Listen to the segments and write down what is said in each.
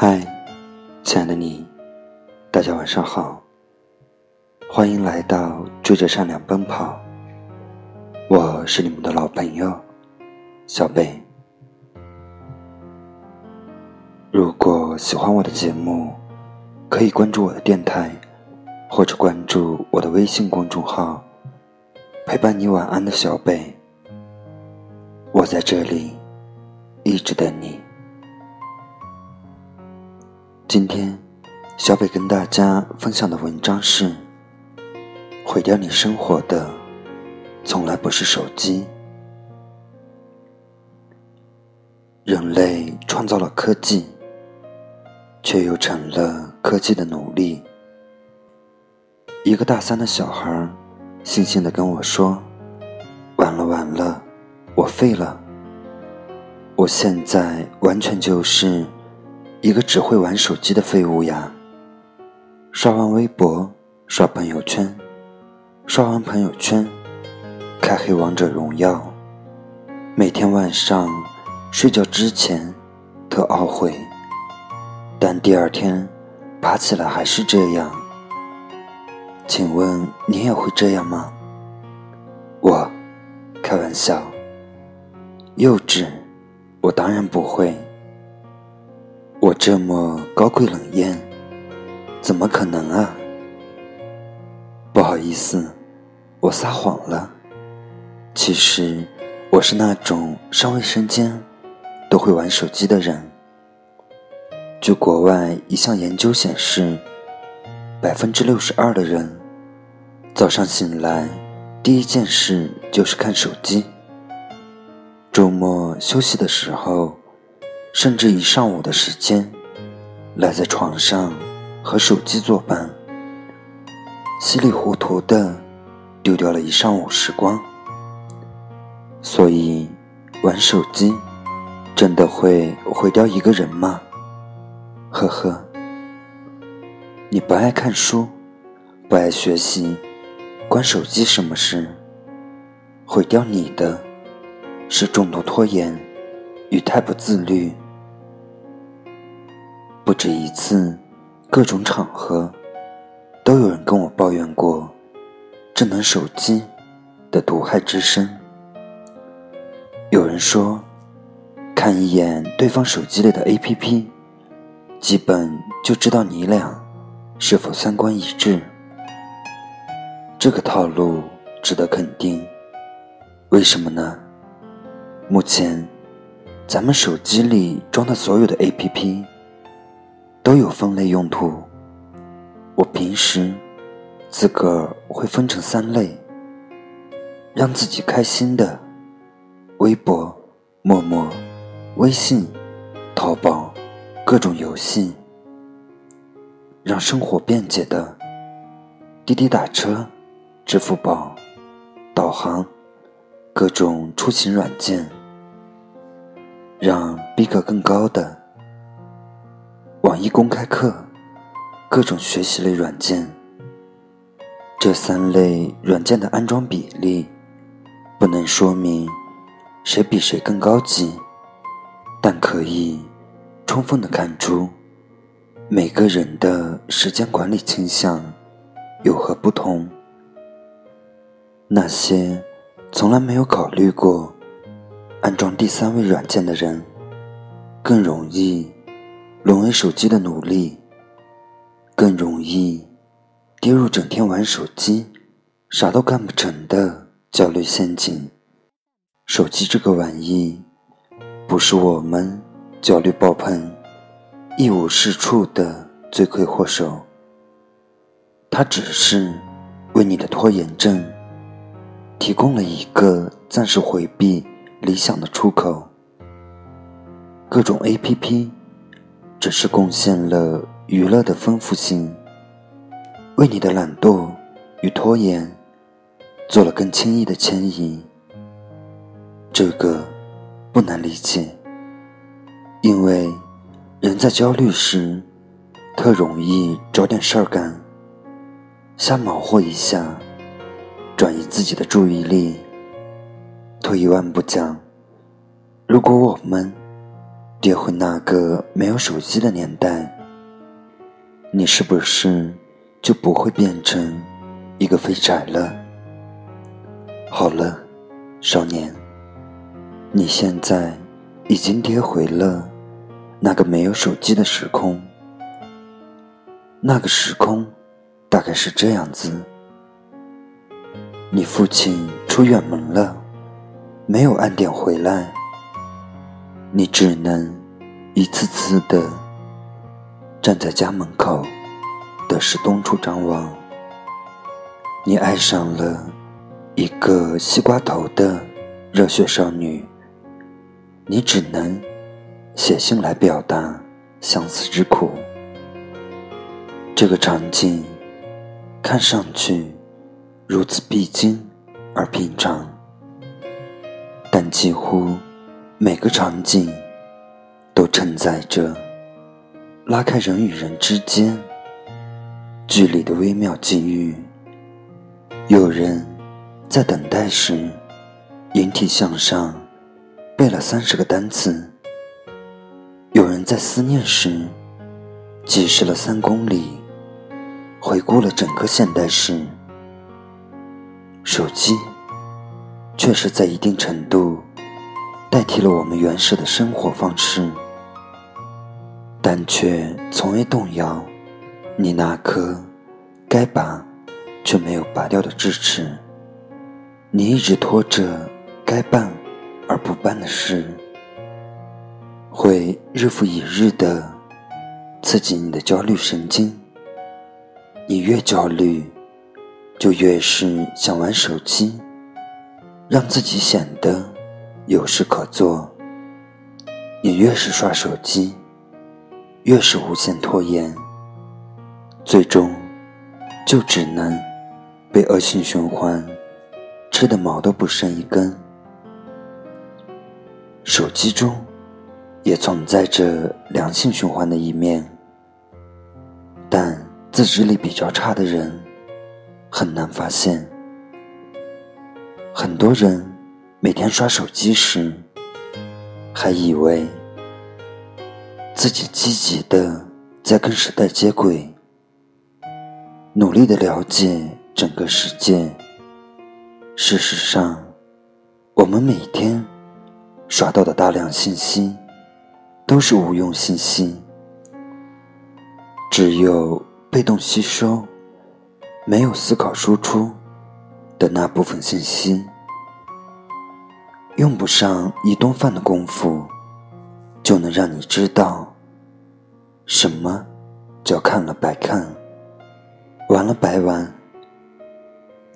嗨，亲爱的你，大家晚上好。欢迎来到追着善良奔跑。我是你们的老朋友小贝。如果喜欢我的节目，可以关注我的电台，或者关注我的微信公众号，陪伴你晚安的小贝。我在这里，一直等你。今天，小北跟大家分享的文章是：毁掉你生活的，从来不是手机。人类创造了科技，却又成了科技的奴隶。一个大三的小孩，悻悻地跟我说：“完了完了，我废了！我现在完全就是……”一个只会玩手机的废物呀！刷完微博，刷朋友圈，刷完朋友圈，开黑王者荣耀，每天晚上睡觉之前特懊悔，但第二天爬起来还是这样。请问你也会这样吗？我，开玩笑，幼稚，我当然不会。我这么高贵冷艳，怎么可能啊？不好意思，我撒谎了。其实我是那种上卫生间都会玩手机的人。据国外一项研究显示，百分之六十二的人早上醒来第一件事就是看手机。周末休息的时候。甚至一上午的时间，赖在床上和手机作伴，稀里糊涂的丢掉了一上午时光。所以，玩手机真的会毁掉一个人吗？呵呵。你不爱看书，不爱学习，关手机什么事？毁掉你的，是重度拖延与太不自律。不止一次，各种场合，都有人跟我抱怨过智能手机的毒害之深。有人说，看一眼对方手机里的 APP，基本就知道你俩是否三观一致。这个套路值得肯定，为什么呢？目前，咱们手机里装的所有的 APP。都有分类用途。我平时自个儿会分成三类：让自己开心的，微博、陌陌、微信、淘宝，各种游戏；让生活便捷的，滴滴打车、支付宝、导航，各种出行软件；让逼格更高的。网易公开课，各种学习类软件。这三类软件的安装比例，不能说明谁比谁更高级，但可以充分的看出每个人的时间管理倾向有何不同。那些从来没有考虑过安装第三位软件的人，更容易。沦为手机的奴隶，更容易跌入整天玩手机、啥都干不成的焦虑陷阱。手机这个玩意，不是我们焦虑爆棚、一无是处的罪魁祸首，它只是为你的拖延症提供了一个暂时回避理想的出口。各种 APP。只是贡献了娱乐的丰富性，为你的懒惰与拖延做了更轻易的迁移。这个不难理解，因为人在焦虑时特容易找点事儿干，瞎忙活一下，转移自己的注意力。退一万步讲，如果我们跌回那个没有手机的年代，你是不是就不会变成一个废柴了？好了，少年，你现在已经跌回了那个没有手机的时空。那个时空大概是这样子：你父亲出远门了，没有按点回来。你只能一次次的站在家门口，的是东处张望。你爱上了一个西瓜头的热血少女，你只能写信来表达相思之苦。这个场景看上去如此必经而平常，但几乎。每个场景都承载着拉开人与人之间距离的微妙机遇。有人在等待时引体向上背了三十个单词，有人在思念时疾驶了三公里，回顾了整个现代史。手机确实在一定程度。代替了我们原始的生活方式，但却从未动摇你那颗该拔却没有拔掉的智齿。你一直拖着该办而不办的事，会日复一日的刺激你的焦虑神经。你越焦虑，就越是想玩手机，让自己显得。有事可做，你越是刷手机，越是无限拖延，最终就只能被恶性循环吃的毛都不剩一根。手机中也存在着良性循环的一面，但自制力比较差的人很难发现，很多人。每天刷手机时，还以为自己积极的在跟时代接轨，努力的了解整个世界。事实上，我们每天刷到的大量信息都是无用信息，只有被动吸收，没有思考输出的那部分信息。用不上一顿饭的功夫，就能让你知道什么叫看了白看，玩了白玩。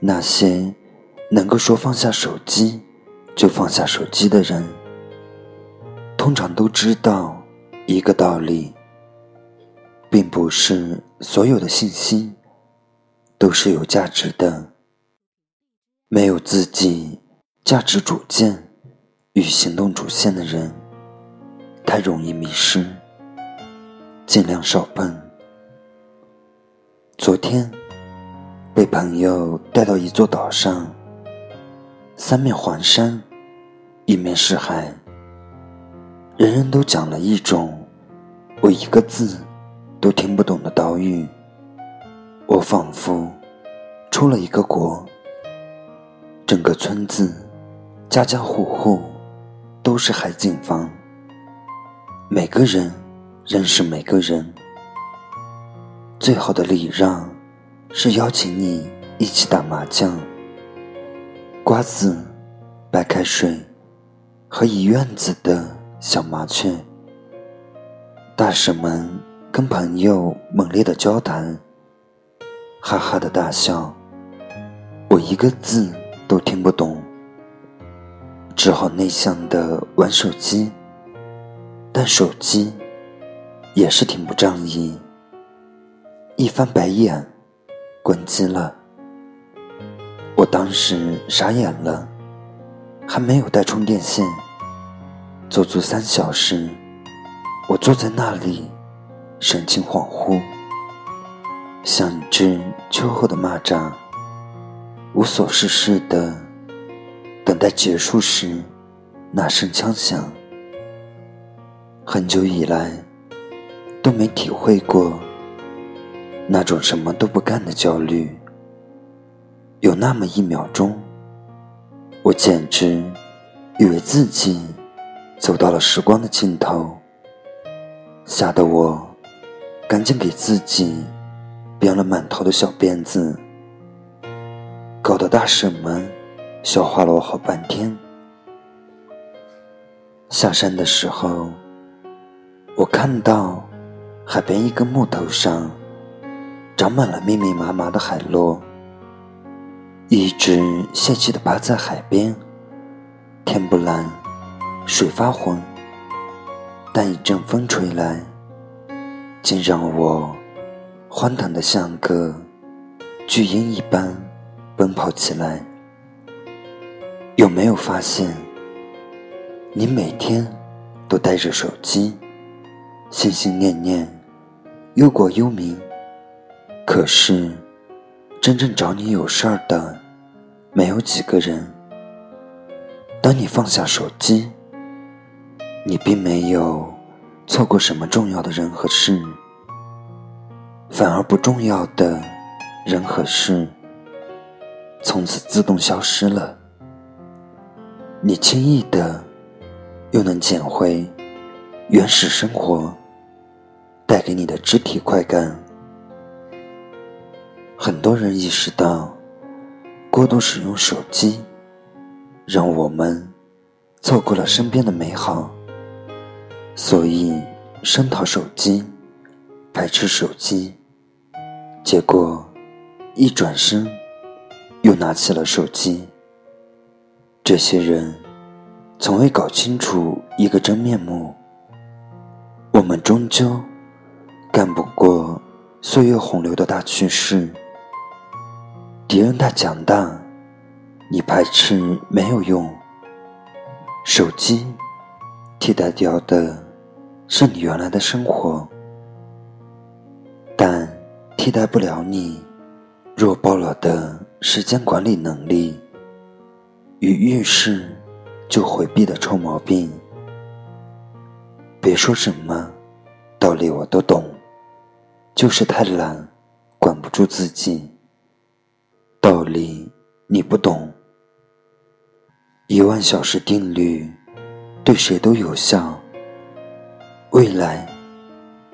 那些能够说放下手机就放下手机的人，通常都知道一个道理，并不是所有的信息都是有价值的，没有自己价值主见。与行动主线的人，太容易迷失。尽量少碰。昨天被朋友带到一座岛上，三面环山，一面是海，人人都讲了一种我一个字都听不懂的岛屿。我仿佛出了一个国，整个村子，家家户户。都是海景房，每个人认识每个人。最好的礼让是邀请你一起打麻将、瓜子、白开水和一院子的小麻雀。大婶们跟朋友猛烈的交谈，哈哈的大笑，我一个字都听不懂。只好内向的玩手机，但手机也是挺不仗义，一翻白眼，关机了。我当时傻眼了，还没有带充电线，足足三小时，我坐在那里，神情恍惚，像一只秋后的蚂蚱，无所事事的。等待结束时，那声枪响，很久以来都没体会过那种什么都不干的焦虑。有那么一秒钟，我简直以为自己走到了时光的尽头，吓得我赶紧给自己编了满头的小辫子，搞得大婶们笑话了我好半天。下山的时候，我看到海边一根木头上长满了密密麻麻的海螺。一直泄气的趴在海边，天不蓝，水发浑，但一阵风吹来，竟让我欢腾的像个巨婴一般奔跑起来。有没有发现，你每天都带着手机，心心念念，忧国忧民，可是真正找你有事儿的。没有几个人。当你放下手机，你并没有错过什么重要的人和事，反而不重要的人和事从此自动消失了。你轻易的又能捡回原始生活带给你的肢体快感。很多人意识到。过度使用手机，让我们错过了身边的美好，所以声讨手机，排斥手机，结果一转身又拿起了手机。这些人从未搞清楚一个真面目。我们终究干不过岁月洪流的大趋势。敌人太强大，你排斥没有用。手机替代掉的是你原来的生活，但替代不了你弱爆了的时间管理能力与遇事就回避的臭毛病。别说什么道理我都懂，就是太懒，管不住自己。道理你不懂，一万小时定律对谁都有效。未来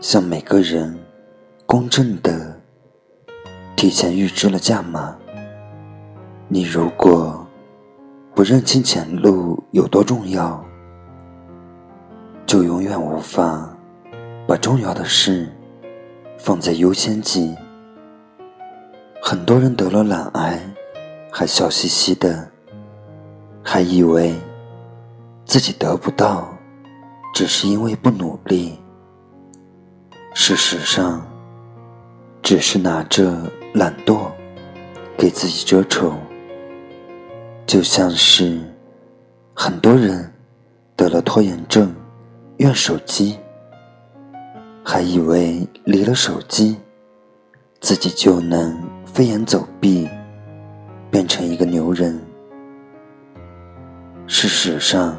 向每个人公正的提前预支了价码。你如果不认清前路有多重要，就永远无法把重要的事放在优先级。很多人得了懒癌，还笑嘻嘻的，还以为自己得不到，只是因为不努力。事实上，只是拿着懒惰给自己遮丑。就像是很多人得了拖延症，怨手机，还以为离了手机，自己就能。飞檐走壁，变成一个牛人。事实上，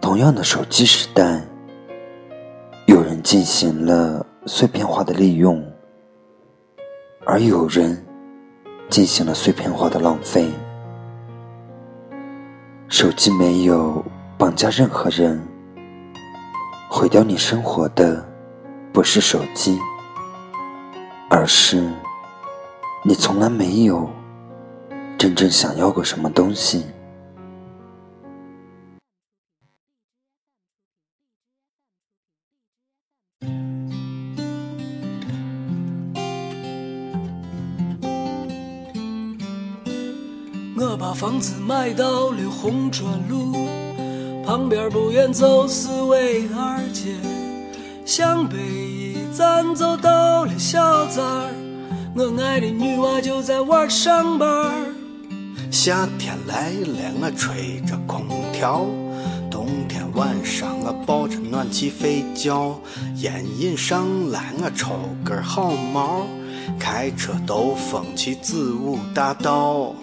同样的手机时代，有人进行了碎片化的利用，而有人进行了碎片化的浪费。手机没有绑架任何人，毁掉你生活的不是手机，而是。你从来没有真正想要过什么东西。来到了红砖路旁边，不远走四维二街，向北一站走到了小寨儿。我爱的女娃就在玩上班夏天来了，我吹着空调；冬天晚上，我抱着暖气睡觉。烟瘾上来，我抽根好毛，开车兜风去子午大道。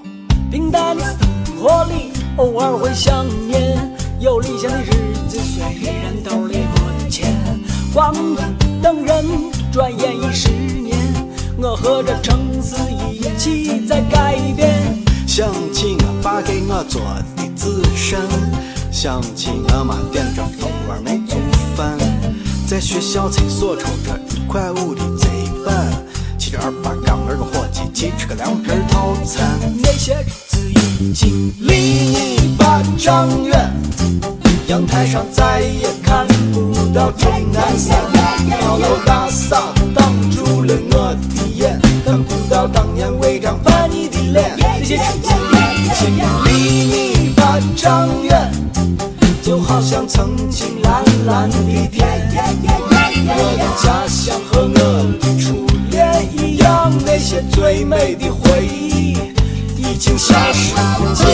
平淡的生活里，偶尔会想念，有理想的日子虽然兜里。等人，转眼已十年，我和这城市一起在改变。想起我爸给我做的紫参，想起我妈点着蜂窝煤做饭，在学校厕所抽着一块五的贼本，骑着二八杠二个伙计去吃个凉皮套餐。那些日子已经离你半丈远，阳台上再也看不到钟南山，高楼大厦挡住了我的眼，看不到当年违章叛逆的脸。那些日子已经离你半丈远，就好像曾经蓝蓝的天。我的家乡和我的初恋一样，那些最美的回忆已经消失不见。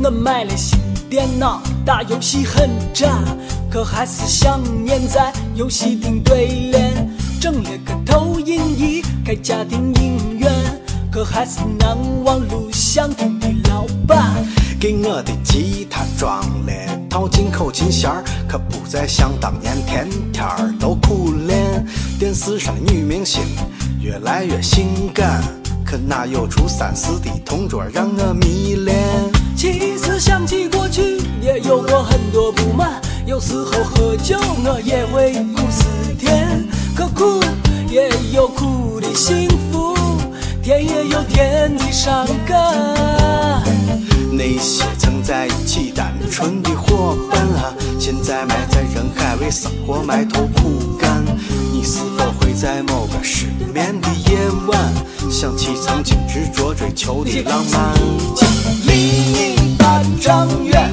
我买了新电脑，打游戏很渣，可还是想念在游戏厅对联。整了个投影仪，开家庭影院，可还是难忘录像厅的老板。给我的吉他装了套进口琴弦，可不再像当年天天都苦练。电视上的女明星越来越性感，可哪有初三四的同桌让我迷恋？其实想起过去，也有过很多不满。有时候喝酒，我也会苦思甜。可苦也有苦的幸福，甜也有甜的伤感。那些曾在一起单纯的伙伴啊，现在埋在人海，为生活埋头苦干。你是否会在某个失眠的夜晚，想起曾经执着追求的浪漫？离你半丈远，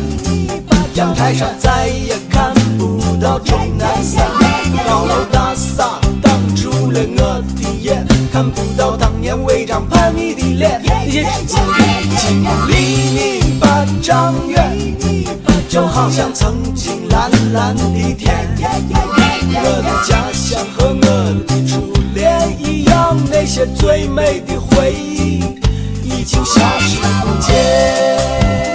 阳台上再也看不到钟南山，年违章叛逆的脸。那些日子已经离你半丈远，就好像曾经蓝蓝的天。我的家乡和我的初恋一样，那些最美的回忆已经消失不见。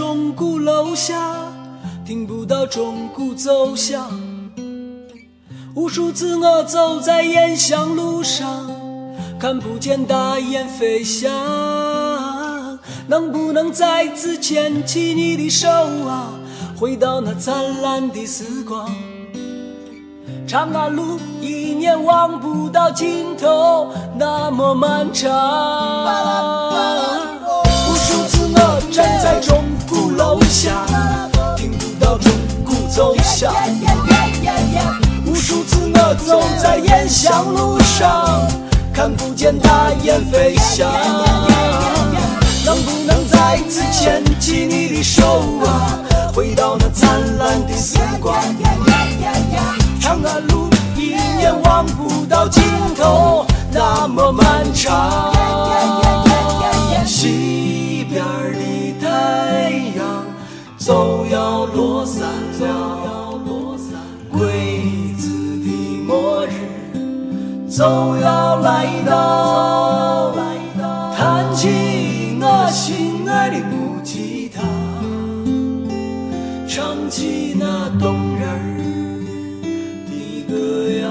钟鼓楼下，听不到钟鼓奏响。无数次我走在雁翔路上，看不见大雁飞翔。能不能再次牵起你的手啊，回到那灿烂的时光？长安路一年望不到尽头，那么漫长。无数次我站在楼下，听不到钟鼓奏响。无数次我走在雁翔路上，看不见大雁飞翔。能不能再次牵起你的手啊，回到那灿烂的时光？长安路一眼望不到尽头，那么漫长。都要落山了，鬼子的末日就要来到。弹起我心爱的木吉他，唱起那动人的歌谣。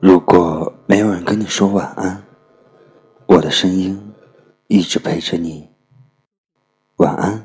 如果没有人跟你说晚安，的声音一直陪着你。晚安。